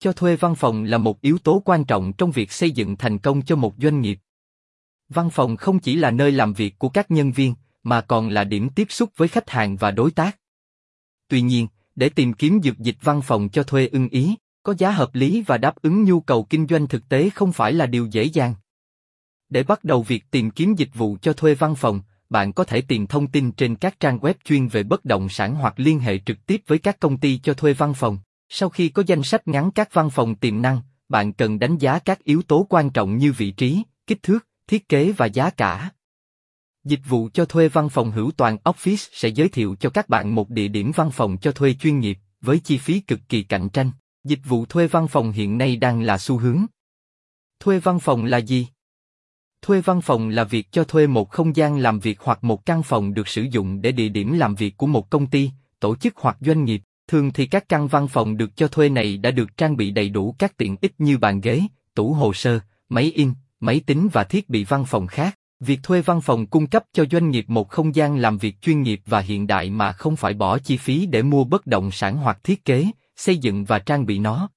Cho thuê văn phòng là một yếu tố quan trọng trong việc xây dựng thành công cho một doanh nghiệp. Văn phòng không chỉ là nơi làm việc của các nhân viên, mà còn là điểm tiếp xúc với khách hàng và đối tác. Tuy nhiên, để tìm kiếm dược dịch văn phòng cho thuê ưng ý, có giá hợp lý và đáp ứng nhu cầu kinh doanh thực tế không phải là điều dễ dàng. Để bắt đầu việc tìm kiếm dịch vụ cho thuê văn phòng, bạn có thể tìm thông tin trên các trang web chuyên về bất động sản hoặc liên hệ trực tiếp với các công ty cho thuê văn phòng. Sau khi có danh sách ngắn các văn phòng tiềm năng, bạn cần đánh giá các yếu tố quan trọng như vị trí, kích thước, thiết kế và giá cả. Dịch vụ cho thuê văn phòng hữu toàn Office sẽ giới thiệu cho các bạn một địa điểm văn phòng cho thuê chuyên nghiệp, với chi phí cực kỳ cạnh tranh. Dịch vụ thuê văn phòng hiện nay đang là xu hướng. Thuê văn phòng là gì? Thuê văn phòng là việc cho thuê một không gian làm việc hoặc một căn phòng được sử dụng để địa điểm làm việc của một công ty, tổ chức hoặc doanh nghiệp. Thường thì các căn văn phòng được cho thuê này đã được trang bị đầy đủ các tiện ích như bàn ghế, tủ hồ sơ, máy in, máy tính và thiết bị văn phòng khác. Việc thuê văn phòng cung cấp cho doanh nghiệp một không gian làm việc chuyên nghiệp và hiện đại mà không phải bỏ chi phí để mua bất động sản hoặc thiết kế, xây dựng và trang bị nó.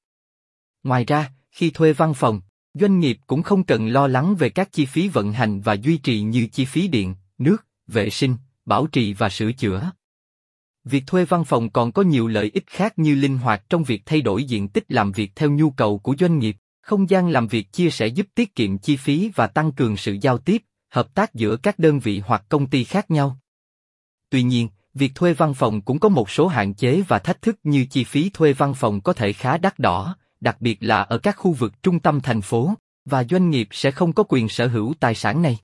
Ngoài ra, khi thuê văn phòng, doanh nghiệp cũng không cần lo lắng về các chi phí vận hành và duy trì như chi phí điện, nước, vệ sinh, bảo trì và sửa chữa. Việc thuê văn phòng còn có nhiều lợi ích khác như linh hoạt trong việc thay đổi diện tích làm việc theo nhu cầu của doanh nghiệp, không gian làm việc chia sẻ giúp tiết kiệm chi phí và tăng cường sự giao tiếp, hợp tác giữa các đơn vị hoặc công ty khác nhau. Tuy nhiên, việc thuê văn phòng cũng có một số hạn chế và thách thức như chi phí thuê văn phòng có thể khá đắt đỏ, đặc biệt là ở các khu vực trung tâm thành phố, và doanh nghiệp sẽ không có quyền sở hữu tài sản này.